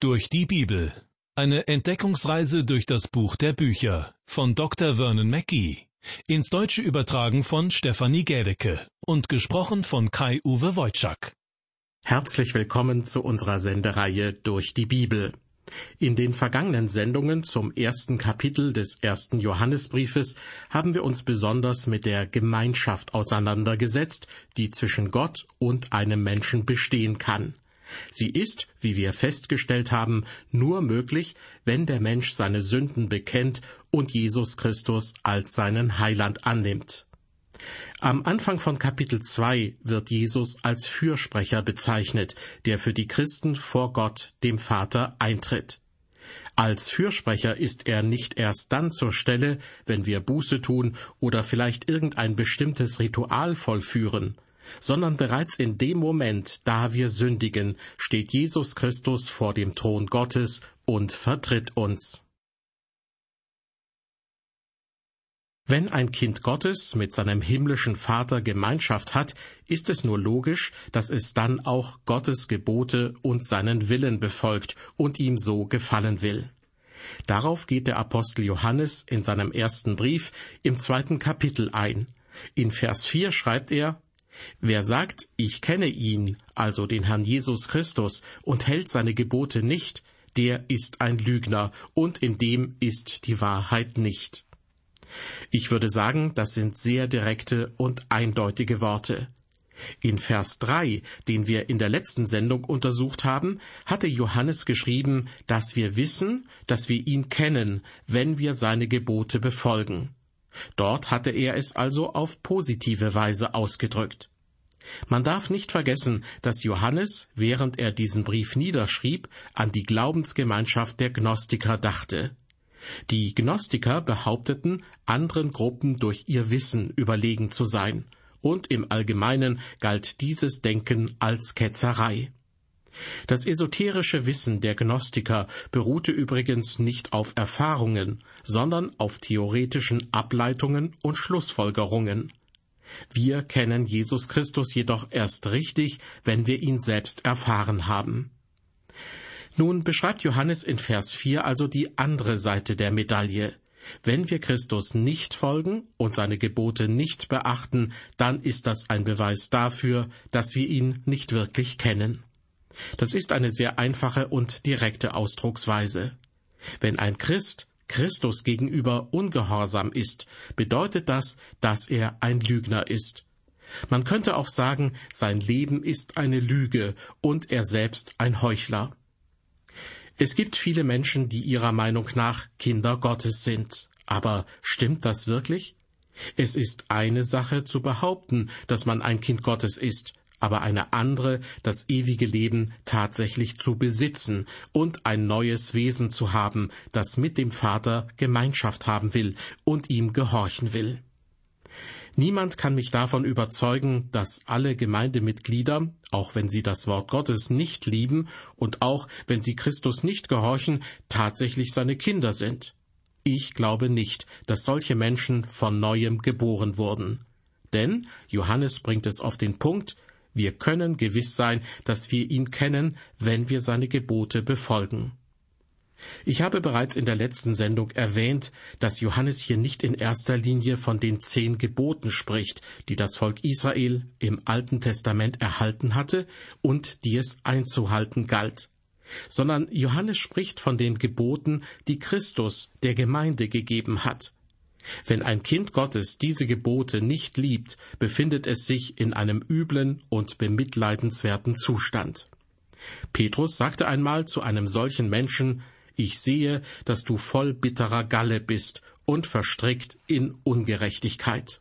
Durch die Bibel. Eine Entdeckungsreise durch das Buch der Bücher von Dr. Vernon Mackey. Ins Deutsche übertragen von Stefanie Gädecke und gesprochen von Kai-Uwe Wojczak. Herzlich willkommen zu unserer Sendereihe Durch die Bibel. In den vergangenen Sendungen zum ersten Kapitel des ersten Johannesbriefes haben wir uns besonders mit der Gemeinschaft auseinandergesetzt, die zwischen Gott und einem Menschen bestehen kann. Sie ist, wie wir festgestellt haben, nur möglich, wenn der Mensch seine Sünden bekennt und Jesus Christus als seinen Heiland annimmt. Am Anfang von Kapitel 2 wird Jesus als Fürsprecher bezeichnet, der für die Christen vor Gott, dem Vater, eintritt. Als Fürsprecher ist er nicht erst dann zur Stelle, wenn wir Buße tun oder vielleicht irgendein bestimmtes Ritual vollführen sondern bereits in dem Moment, da wir sündigen, steht Jesus Christus vor dem Thron Gottes und vertritt uns. Wenn ein Kind Gottes mit seinem himmlischen Vater Gemeinschaft hat, ist es nur logisch, dass es dann auch Gottes Gebote und seinen Willen befolgt und ihm so gefallen will. Darauf geht der Apostel Johannes in seinem ersten Brief im zweiten Kapitel ein. In Vers 4 schreibt er, Wer sagt, ich kenne ihn, also den Herrn Jesus Christus, und hält seine Gebote nicht, der ist ein Lügner, und in dem ist die Wahrheit nicht. Ich würde sagen, das sind sehr direkte und eindeutige Worte. In Vers 3, den wir in der letzten Sendung untersucht haben, hatte Johannes geschrieben, dass wir wissen, dass wir ihn kennen, wenn wir seine Gebote befolgen. Dort hatte er es also auf positive Weise ausgedrückt. Man darf nicht vergessen, dass Johannes, während er diesen Brief niederschrieb, an die Glaubensgemeinschaft der Gnostiker dachte. Die Gnostiker behaupteten, anderen Gruppen durch ihr Wissen überlegen zu sein, und im Allgemeinen galt dieses Denken als Ketzerei. Das esoterische Wissen der Gnostiker beruhte übrigens nicht auf Erfahrungen, sondern auf theoretischen Ableitungen und Schlussfolgerungen. Wir kennen Jesus Christus jedoch erst richtig, wenn wir ihn selbst erfahren haben. Nun beschreibt Johannes in Vers 4 also die andere Seite der Medaille. Wenn wir Christus nicht folgen und seine Gebote nicht beachten, dann ist das ein Beweis dafür, dass wir ihn nicht wirklich kennen. Das ist eine sehr einfache und direkte Ausdrucksweise. Wenn ein Christ Christus gegenüber ungehorsam ist, bedeutet das, dass er ein Lügner ist. Man könnte auch sagen, sein Leben ist eine Lüge und er selbst ein Heuchler. Es gibt viele Menschen, die ihrer Meinung nach Kinder Gottes sind. Aber stimmt das wirklich? Es ist eine Sache zu behaupten, dass man ein Kind Gottes ist, aber eine andere, das ewige Leben tatsächlich zu besitzen und ein neues Wesen zu haben, das mit dem Vater Gemeinschaft haben will und ihm gehorchen will. Niemand kann mich davon überzeugen, dass alle Gemeindemitglieder, auch wenn sie das Wort Gottes nicht lieben und auch wenn sie Christus nicht gehorchen, tatsächlich seine Kinder sind. Ich glaube nicht, dass solche Menschen von neuem geboren wurden. Denn Johannes bringt es auf den Punkt, wir können gewiss sein, dass wir ihn kennen, wenn wir seine Gebote befolgen. Ich habe bereits in der letzten Sendung erwähnt, dass Johannes hier nicht in erster Linie von den zehn Geboten spricht, die das Volk Israel im Alten Testament erhalten hatte und die es einzuhalten galt, sondern Johannes spricht von den Geboten, die Christus der Gemeinde gegeben hat, wenn ein Kind Gottes diese Gebote nicht liebt, befindet es sich in einem üblen und bemitleidenswerten Zustand. Petrus sagte einmal zu einem solchen Menschen, ich sehe, dass du voll bitterer Galle bist und verstrickt in Ungerechtigkeit.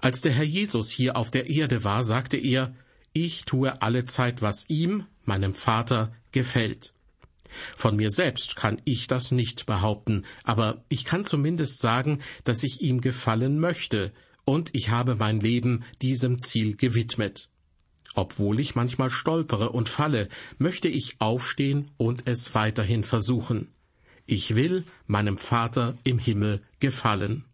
Als der Herr Jesus hier auf der Erde war, sagte er, ich tue alle Zeit, was ihm, meinem Vater, gefällt. Von mir selbst kann ich das nicht behaupten, aber ich kann zumindest sagen, dass ich ihm gefallen möchte, und ich habe mein Leben diesem Ziel gewidmet. Obwohl ich manchmal stolpere und falle, möchte ich aufstehen und es weiterhin versuchen. Ich will meinem Vater im Himmel gefallen.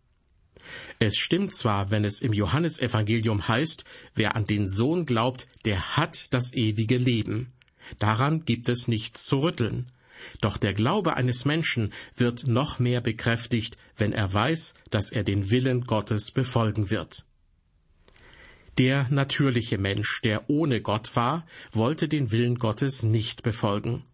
Es stimmt zwar, wenn es im Johannesevangelium heißt, wer an den Sohn glaubt, der hat das ewige Leben. Daran gibt es nichts zu rütteln. Doch der Glaube eines Menschen wird noch mehr bekräftigt, wenn er weiß, dass er den Willen Gottes befolgen wird. Der natürliche Mensch, der ohne Gott war, wollte den Willen Gottes nicht befolgen.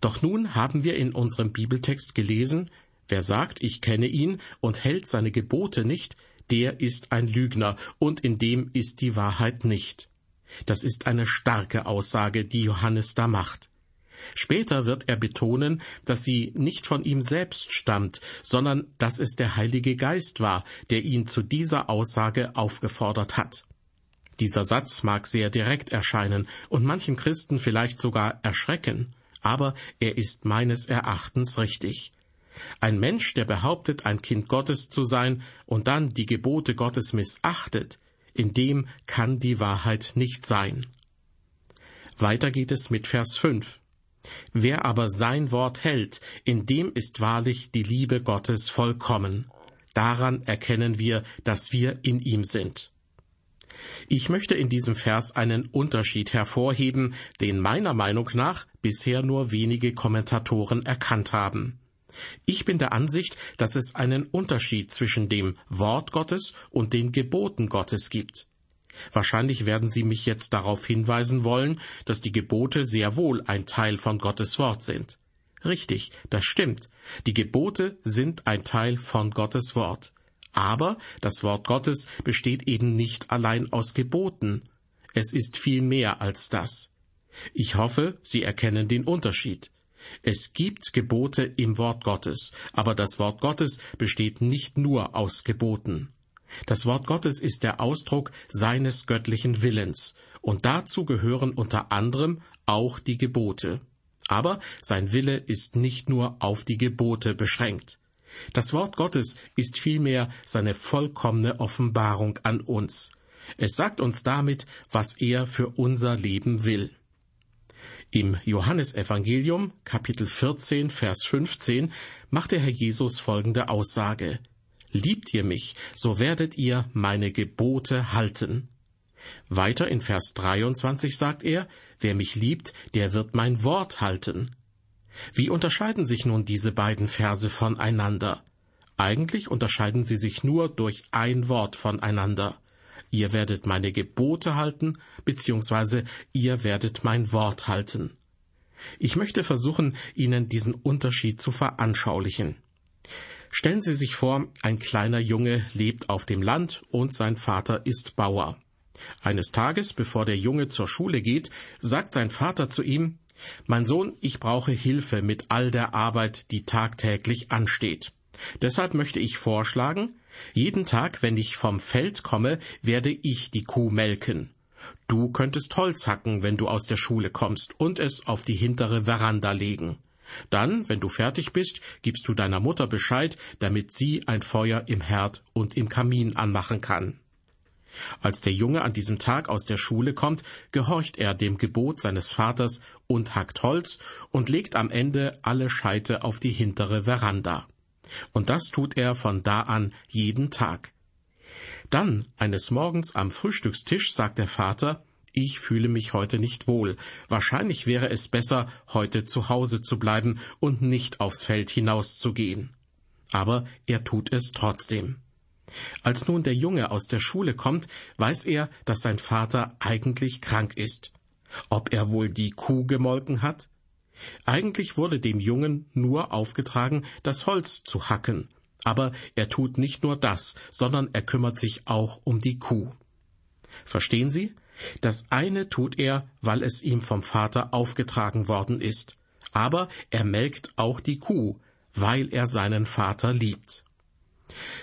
Doch nun haben wir in unserem Bibeltext gelesen, wer sagt, ich kenne ihn und hält seine Gebote nicht, der ist ein Lügner, und in dem ist die Wahrheit nicht. Das ist eine starke Aussage, die Johannes da macht. Später wird er betonen, dass sie nicht von ihm selbst stammt, sondern dass es der Heilige Geist war, der ihn zu dieser Aussage aufgefordert hat. Dieser Satz mag sehr direkt erscheinen und manchen Christen vielleicht sogar erschrecken, aber er ist meines Erachtens richtig. Ein Mensch, der behauptet, ein Kind Gottes zu sein und dann die Gebote Gottes missachtet, in dem kann die Wahrheit nicht sein. Weiter geht es mit Vers 5. Wer aber sein Wort hält, in dem ist wahrlich die Liebe Gottes vollkommen. Daran erkennen wir, dass wir in ihm sind. Ich möchte in diesem Vers einen Unterschied hervorheben, den meiner Meinung nach bisher nur wenige Kommentatoren erkannt haben. Ich bin der Ansicht, dass es einen Unterschied zwischen dem Wort Gottes und den Geboten Gottes gibt. Wahrscheinlich werden Sie mich jetzt darauf hinweisen wollen, dass die Gebote sehr wohl ein Teil von Gottes Wort sind. Richtig, das stimmt. Die Gebote sind ein Teil von Gottes Wort. Aber das Wort Gottes besteht eben nicht allein aus Geboten. Es ist viel mehr als das. Ich hoffe, Sie erkennen den Unterschied. Es gibt Gebote im Wort Gottes, aber das Wort Gottes besteht nicht nur aus Geboten. Das Wort Gottes ist der Ausdruck seines göttlichen Willens, und dazu gehören unter anderem auch die Gebote. Aber sein Wille ist nicht nur auf die Gebote beschränkt. Das Wort Gottes ist vielmehr seine vollkommene Offenbarung an uns. Es sagt uns damit, was er für unser Leben will. Im Johannesevangelium, Kapitel 14, Vers 15, macht der Herr Jesus folgende Aussage. Liebt ihr mich, so werdet ihr meine Gebote halten. Weiter in Vers 23 sagt er, wer mich liebt, der wird mein Wort halten. Wie unterscheiden sich nun diese beiden Verse voneinander? Eigentlich unterscheiden sie sich nur durch ein Wort voneinander. Ihr werdet meine Gebote halten, beziehungsweise ihr werdet mein Wort halten. Ich möchte versuchen, Ihnen diesen Unterschied zu veranschaulichen. Stellen Sie sich vor, ein kleiner Junge lebt auf dem Land und sein Vater ist Bauer. Eines Tages, bevor der Junge zur Schule geht, sagt sein Vater zu ihm Mein Sohn, ich brauche Hilfe mit all der Arbeit, die tagtäglich ansteht. Deshalb möchte ich vorschlagen, jeden Tag, wenn ich vom Feld komme, werde ich die Kuh melken. Du könntest Holz hacken, wenn du aus der Schule kommst, und es auf die hintere Veranda legen. Dann, wenn du fertig bist, gibst du deiner Mutter Bescheid, damit sie ein Feuer im Herd und im Kamin anmachen kann. Als der Junge an diesem Tag aus der Schule kommt, gehorcht er dem Gebot seines Vaters und hackt Holz und legt am Ende alle Scheite auf die hintere Veranda. Und das tut er von da an jeden Tag. Dann, eines Morgens am Frühstückstisch, sagt der Vater, ich fühle mich heute nicht wohl. Wahrscheinlich wäre es besser, heute zu Hause zu bleiben und nicht aufs Feld hinauszugehen. Aber er tut es trotzdem. Als nun der Junge aus der Schule kommt, weiß er, dass sein Vater eigentlich krank ist. Ob er wohl die Kuh gemolken hat? Eigentlich wurde dem Jungen nur aufgetragen, das Holz zu hacken, aber er tut nicht nur das, sondern er kümmert sich auch um die Kuh. Verstehen Sie? Das eine tut er, weil es ihm vom Vater aufgetragen worden ist, aber er melkt auch die Kuh, weil er seinen Vater liebt.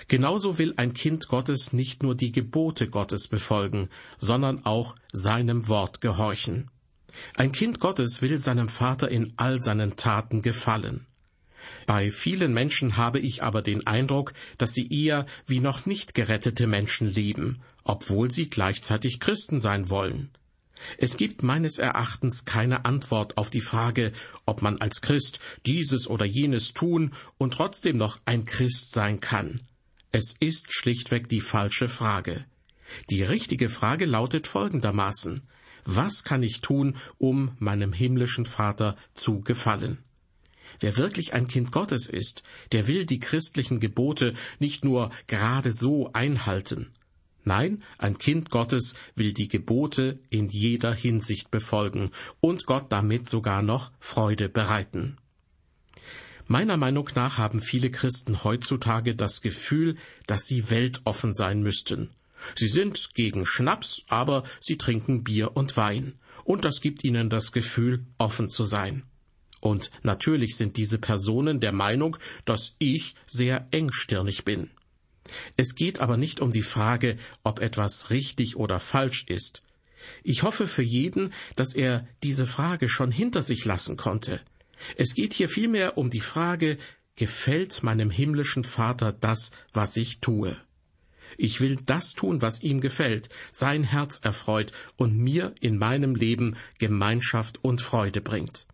Genauso will ein Kind Gottes nicht nur die Gebote Gottes befolgen, sondern auch seinem Wort gehorchen. Ein Kind Gottes will seinem Vater in all seinen Taten gefallen. Bei vielen Menschen habe ich aber den Eindruck, dass sie eher wie noch nicht gerettete Menschen leben, obwohl sie gleichzeitig Christen sein wollen. Es gibt meines Erachtens keine Antwort auf die Frage, ob man als Christ dieses oder jenes tun und trotzdem noch ein Christ sein kann. Es ist schlichtweg die falsche Frage. Die richtige Frage lautet folgendermaßen Was kann ich tun, um meinem himmlischen Vater zu gefallen? Wer wirklich ein Kind Gottes ist, der will die christlichen Gebote nicht nur gerade so einhalten. Nein, ein Kind Gottes will die Gebote in jeder Hinsicht befolgen und Gott damit sogar noch Freude bereiten. Meiner Meinung nach haben viele Christen heutzutage das Gefühl, dass sie weltoffen sein müssten. Sie sind gegen Schnaps, aber sie trinken Bier und Wein, und das gibt ihnen das Gefühl, offen zu sein. Und natürlich sind diese Personen der Meinung, dass ich sehr engstirnig bin. Es geht aber nicht um die Frage, ob etwas richtig oder falsch ist. Ich hoffe für jeden, dass er diese Frage schon hinter sich lassen konnte. Es geht hier vielmehr um die Frage, gefällt meinem himmlischen Vater das, was ich tue? Ich will das tun, was ihm gefällt, sein Herz erfreut und mir in meinem Leben Gemeinschaft und Freude bringt.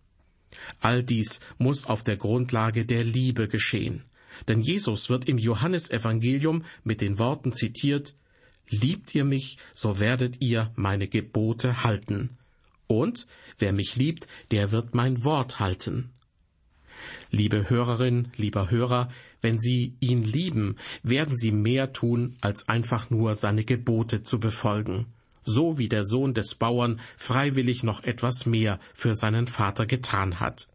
All dies muss auf der Grundlage der Liebe geschehen. Denn Jesus wird im Johannesevangelium mit den Worten zitiert, Liebt ihr mich, so werdet ihr meine Gebote halten. Und wer mich liebt, der wird mein Wort halten. Liebe Hörerin, lieber Hörer, wenn Sie ihn lieben, werden Sie mehr tun, als einfach nur seine Gebote zu befolgen, so wie der Sohn des Bauern freiwillig noch etwas mehr für seinen Vater getan hat.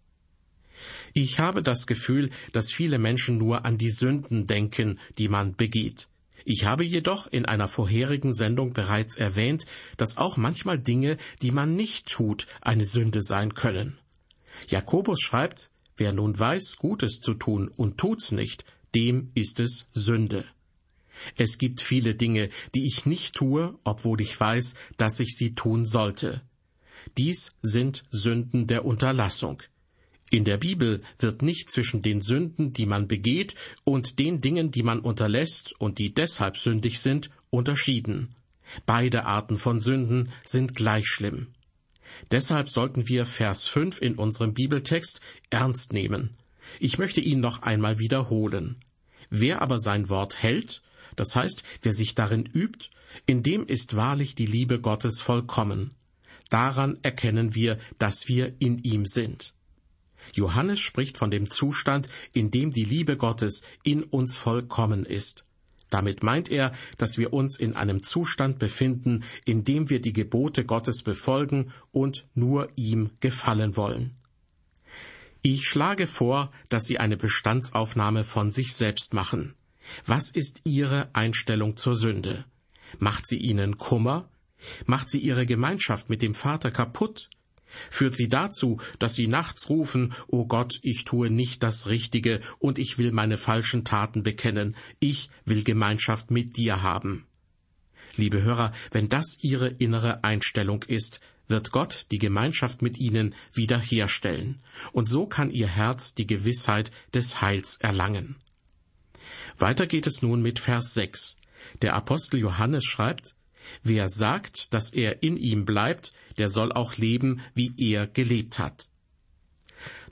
Ich habe das Gefühl, dass viele Menschen nur an die Sünden denken, die man begeht. Ich habe jedoch in einer vorherigen Sendung bereits erwähnt, dass auch manchmal Dinge, die man nicht tut, eine Sünde sein können. Jakobus schreibt, wer nun weiß, Gutes zu tun und tut's nicht, dem ist es Sünde. Es gibt viele Dinge, die ich nicht tue, obwohl ich weiß, dass ich sie tun sollte. Dies sind Sünden der Unterlassung. In der Bibel wird nicht zwischen den Sünden, die man begeht, und den Dingen, die man unterlässt und die deshalb sündig sind, unterschieden. Beide Arten von Sünden sind gleich schlimm. Deshalb sollten wir Vers 5 in unserem Bibeltext ernst nehmen. Ich möchte ihn noch einmal wiederholen. Wer aber sein Wort hält, das heißt, wer sich darin übt, in dem ist wahrlich die Liebe Gottes vollkommen. Daran erkennen wir, dass wir in ihm sind. Johannes spricht von dem Zustand, in dem die Liebe Gottes in uns vollkommen ist. Damit meint er, dass wir uns in einem Zustand befinden, in dem wir die Gebote Gottes befolgen und nur ihm gefallen wollen. Ich schlage vor, dass Sie eine Bestandsaufnahme von sich selbst machen. Was ist Ihre Einstellung zur Sünde? Macht sie Ihnen Kummer? Macht sie Ihre Gemeinschaft mit dem Vater kaputt? Führt sie dazu, dass sie nachts rufen, O Gott, ich tue nicht das Richtige und ich will meine falschen Taten bekennen, ich will Gemeinschaft mit dir haben. Liebe Hörer, wenn das Ihre innere Einstellung ist, wird Gott die Gemeinschaft mit Ihnen wiederherstellen, und so kann Ihr Herz die Gewissheit des Heils erlangen. Weiter geht es nun mit Vers 6. Der Apostel Johannes schreibt, Wer sagt, dass er in ihm bleibt, der soll auch leben, wie er gelebt hat.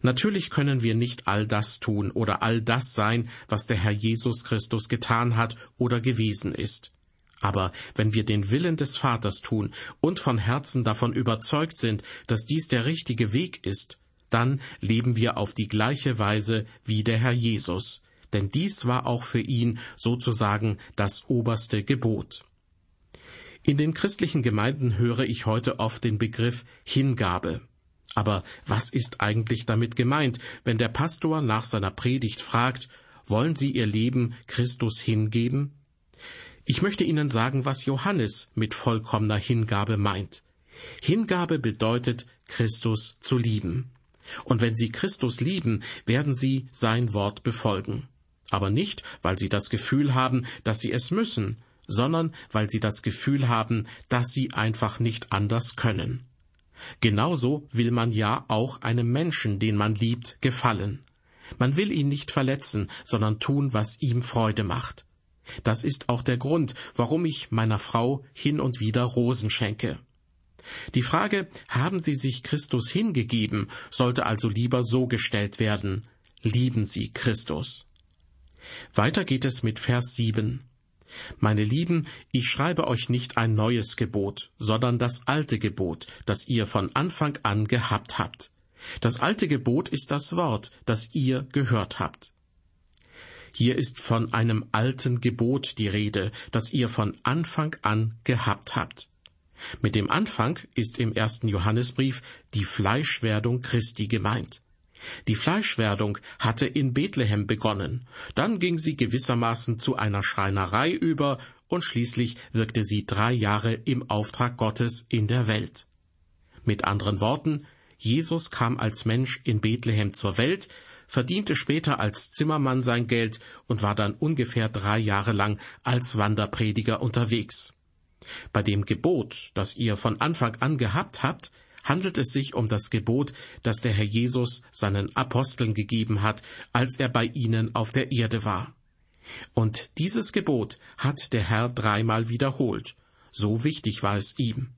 Natürlich können wir nicht all das tun oder all das sein, was der Herr Jesus Christus getan hat oder gewesen ist. Aber wenn wir den Willen des Vaters tun und von Herzen davon überzeugt sind, dass dies der richtige Weg ist, dann leben wir auf die gleiche Weise wie der Herr Jesus, denn dies war auch für ihn sozusagen das oberste Gebot. In den christlichen Gemeinden höre ich heute oft den Begriff Hingabe. Aber was ist eigentlich damit gemeint, wenn der Pastor nach seiner Predigt fragt, wollen Sie Ihr Leben Christus hingeben? Ich möchte Ihnen sagen, was Johannes mit vollkommener Hingabe meint. Hingabe bedeutet, Christus zu lieben. Und wenn Sie Christus lieben, werden Sie sein Wort befolgen. Aber nicht, weil Sie das Gefühl haben, dass Sie es müssen, sondern weil sie das Gefühl haben, dass sie einfach nicht anders können. Genauso will man ja auch einem Menschen, den man liebt, gefallen. Man will ihn nicht verletzen, sondern tun, was ihm Freude macht. Das ist auch der Grund, warum ich meiner Frau hin und wieder Rosen schenke. Die Frage, haben Sie sich Christus hingegeben, sollte also lieber so gestellt werden. Lieben Sie Christus. Weiter geht es mit Vers 7. Meine Lieben, ich schreibe euch nicht ein neues Gebot, sondern das alte Gebot, das ihr von Anfang an gehabt habt. Das alte Gebot ist das Wort, das ihr gehört habt. Hier ist von einem alten Gebot die Rede, das ihr von Anfang an gehabt habt. Mit dem Anfang ist im ersten Johannesbrief die Fleischwerdung Christi gemeint. Die Fleischwerdung hatte in Bethlehem begonnen, dann ging sie gewissermaßen zu einer Schreinerei über und schließlich wirkte sie drei Jahre im Auftrag Gottes in der Welt. Mit anderen Worten, Jesus kam als Mensch in Bethlehem zur Welt, verdiente später als Zimmermann sein Geld und war dann ungefähr drei Jahre lang als Wanderprediger unterwegs. Bei dem Gebot, das ihr von Anfang an gehabt habt, handelt es sich um das Gebot, das der Herr Jesus seinen Aposteln gegeben hat, als er bei ihnen auf der Erde war. Und dieses Gebot hat der Herr dreimal wiederholt. So wichtig war es ihm.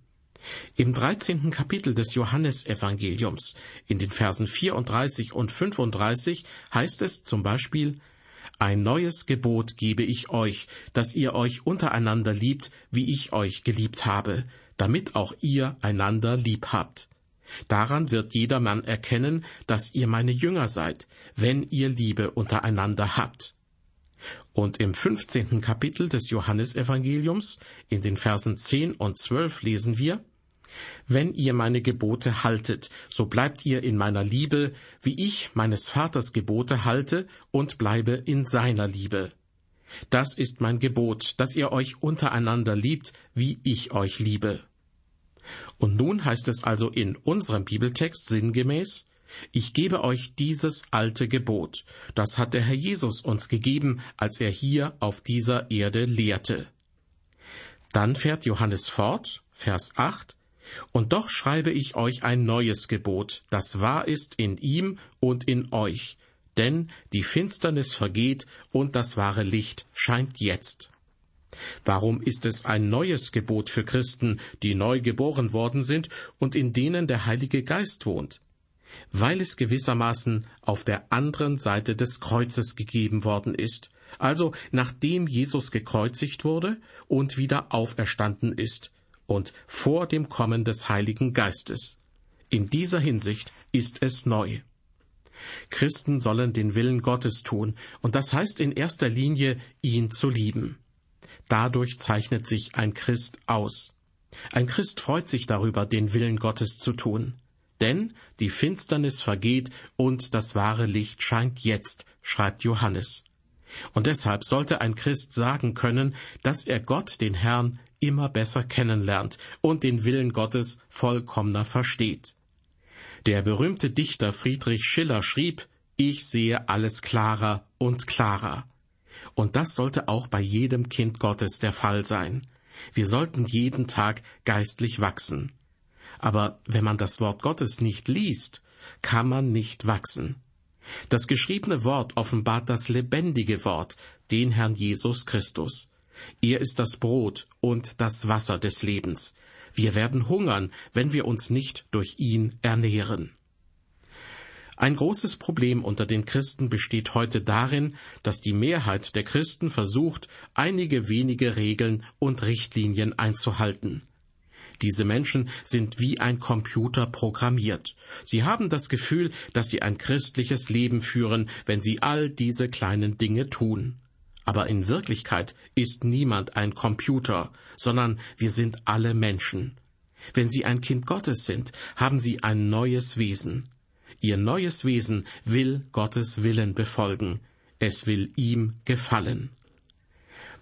Im dreizehnten Kapitel des Johannesevangeliums, in den Versen 34 und 35, heißt es zum Beispiel, Ein neues Gebot gebe ich euch, dass ihr euch untereinander liebt, wie ich euch geliebt habe, damit auch ihr einander lieb habt. Daran wird jedermann erkennen, dass ihr meine Jünger seid, wenn ihr Liebe untereinander habt. Und im 15. Kapitel des Johannesevangeliums, in den Versen 10 und 12 lesen wir, Wenn ihr meine Gebote haltet, so bleibt ihr in meiner Liebe, wie ich meines Vaters Gebote halte und bleibe in seiner Liebe. Das ist mein Gebot, dass ihr euch untereinander liebt, wie ich euch liebe. Und nun heißt es also in unserem Bibeltext sinngemäß, ich gebe euch dieses alte Gebot, das hat der Herr Jesus uns gegeben, als er hier auf dieser Erde lehrte. Dann fährt Johannes fort, Vers 8, und doch schreibe ich euch ein neues Gebot, das wahr ist in ihm und in euch, denn die Finsternis vergeht und das wahre Licht scheint jetzt. Warum ist es ein neues Gebot für Christen, die neu geboren worden sind und in denen der Heilige Geist wohnt? Weil es gewissermaßen auf der anderen Seite des Kreuzes gegeben worden ist, also nachdem Jesus gekreuzigt wurde und wieder auferstanden ist, und vor dem Kommen des Heiligen Geistes. In dieser Hinsicht ist es neu. Christen sollen den Willen Gottes tun, und das heißt in erster Linie, ihn zu lieben. Dadurch zeichnet sich ein Christ aus. Ein Christ freut sich darüber, den Willen Gottes zu tun. Denn die Finsternis vergeht und das wahre Licht scheint jetzt, schreibt Johannes. Und deshalb sollte ein Christ sagen können, dass er Gott, den Herrn, immer besser kennenlernt und den Willen Gottes vollkommener versteht. Der berühmte Dichter Friedrich Schiller schrieb, ich sehe alles klarer und klarer. Und das sollte auch bei jedem Kind Gottes der Fall sein. Wir sollten jeden Tag geistlich wachsen. Aber wenn man das Wort Gottes nicht liest, kann man nicht wachsen. Das geschriebene Wort offenbart das lebendige Wort, den Herrn Jesus Christus. Er ist das Brot und das Wasser des Lebens. Wir werden hungern, wenn wir uns nicht durch ihn ernähren. Ein großes Problem unter den Christen besteht heute darin, dass die Mehrheit der Christen versucht, einige wenige Regeln und Richtlinien einzuhalten. Diese Menschen sind wie ein Computer programmiert. Sie haben das Gefühl, dass sie ein christliches Leben führen, wenn sie all diese kleinen Dinge tun. Aber in Wirklichkeit ist niemand ein Computer, sondern wir sind alle Menschen. Wenn Sie ein Kind Gottes sind, haben Sie ein neues Wesen. Ihr neues Wesen will Gottes Willen befolgen. Es will ihm gefallen.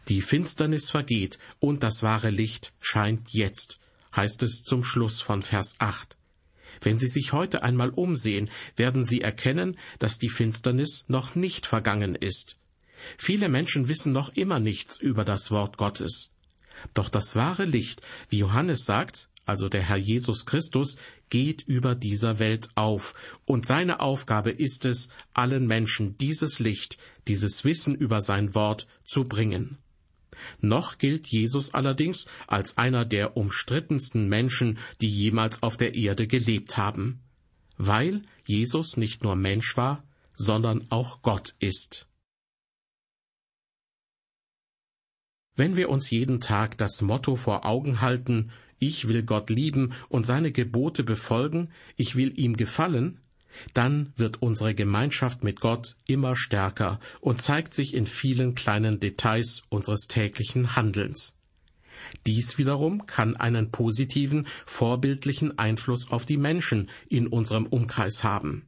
Die Finsternis vergeht und das wahre Licht scheint jetzt, heißt es zum Schluss von Vers 8. Wenn Sie sich heute einmal umsehen, werden Sie erkennen, dass die Finsternis noch nicht vergangen ist. Viele Menschen wissen noch immer nichts über das Wort Gottes. Doch das wahre Licht, wie Johannes sagt, also der Herr Jesus Christus, geht über dieser Welt auf, und seine Aufgabe ist es, allen Menschen dieses Licht, dieses Wissen über sein Wort zu bringen. Noch gilt Jesus allerdings als einer der umstrittensten Menschen, die jemals auf der Erde gelebt haben, weil Jesus nicht nur Mensch war, sondern auch Gott ist. Wenn wir uns jeden Tag das Motto vor Augen halten, ich will Gott lieben und seine Gebote befolgen, ich will ihm gefallen, dann wird unsere Gemeinschaft mit Gott immer stärker und zeigt sich in vielen kleinen Details unseres täglichen Handelns. Dies wiederum kann einen positiven, vorbildlichen Einfluss auf die Menschen in unserem Umkreis haben.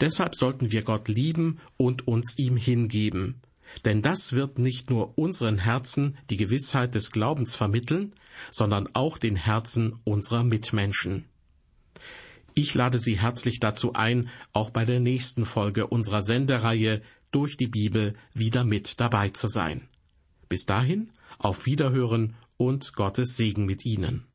Deshalb sollten wir Gott lieben und uns ihm hingeben, denn das wird nicht nur unseren Herzen die Gewissheit des Glaubens vermitteln, sondern auch den Herzen unserer Mitmenschen. Ich lade Sie herzlich dazu ein, auch bei der nächsten Folge unserer Sendereihe durch die Bibel wieder mit dabei zu sein. Bis dahin, auf Wiederhören und Gottes Segen mit Ihnen.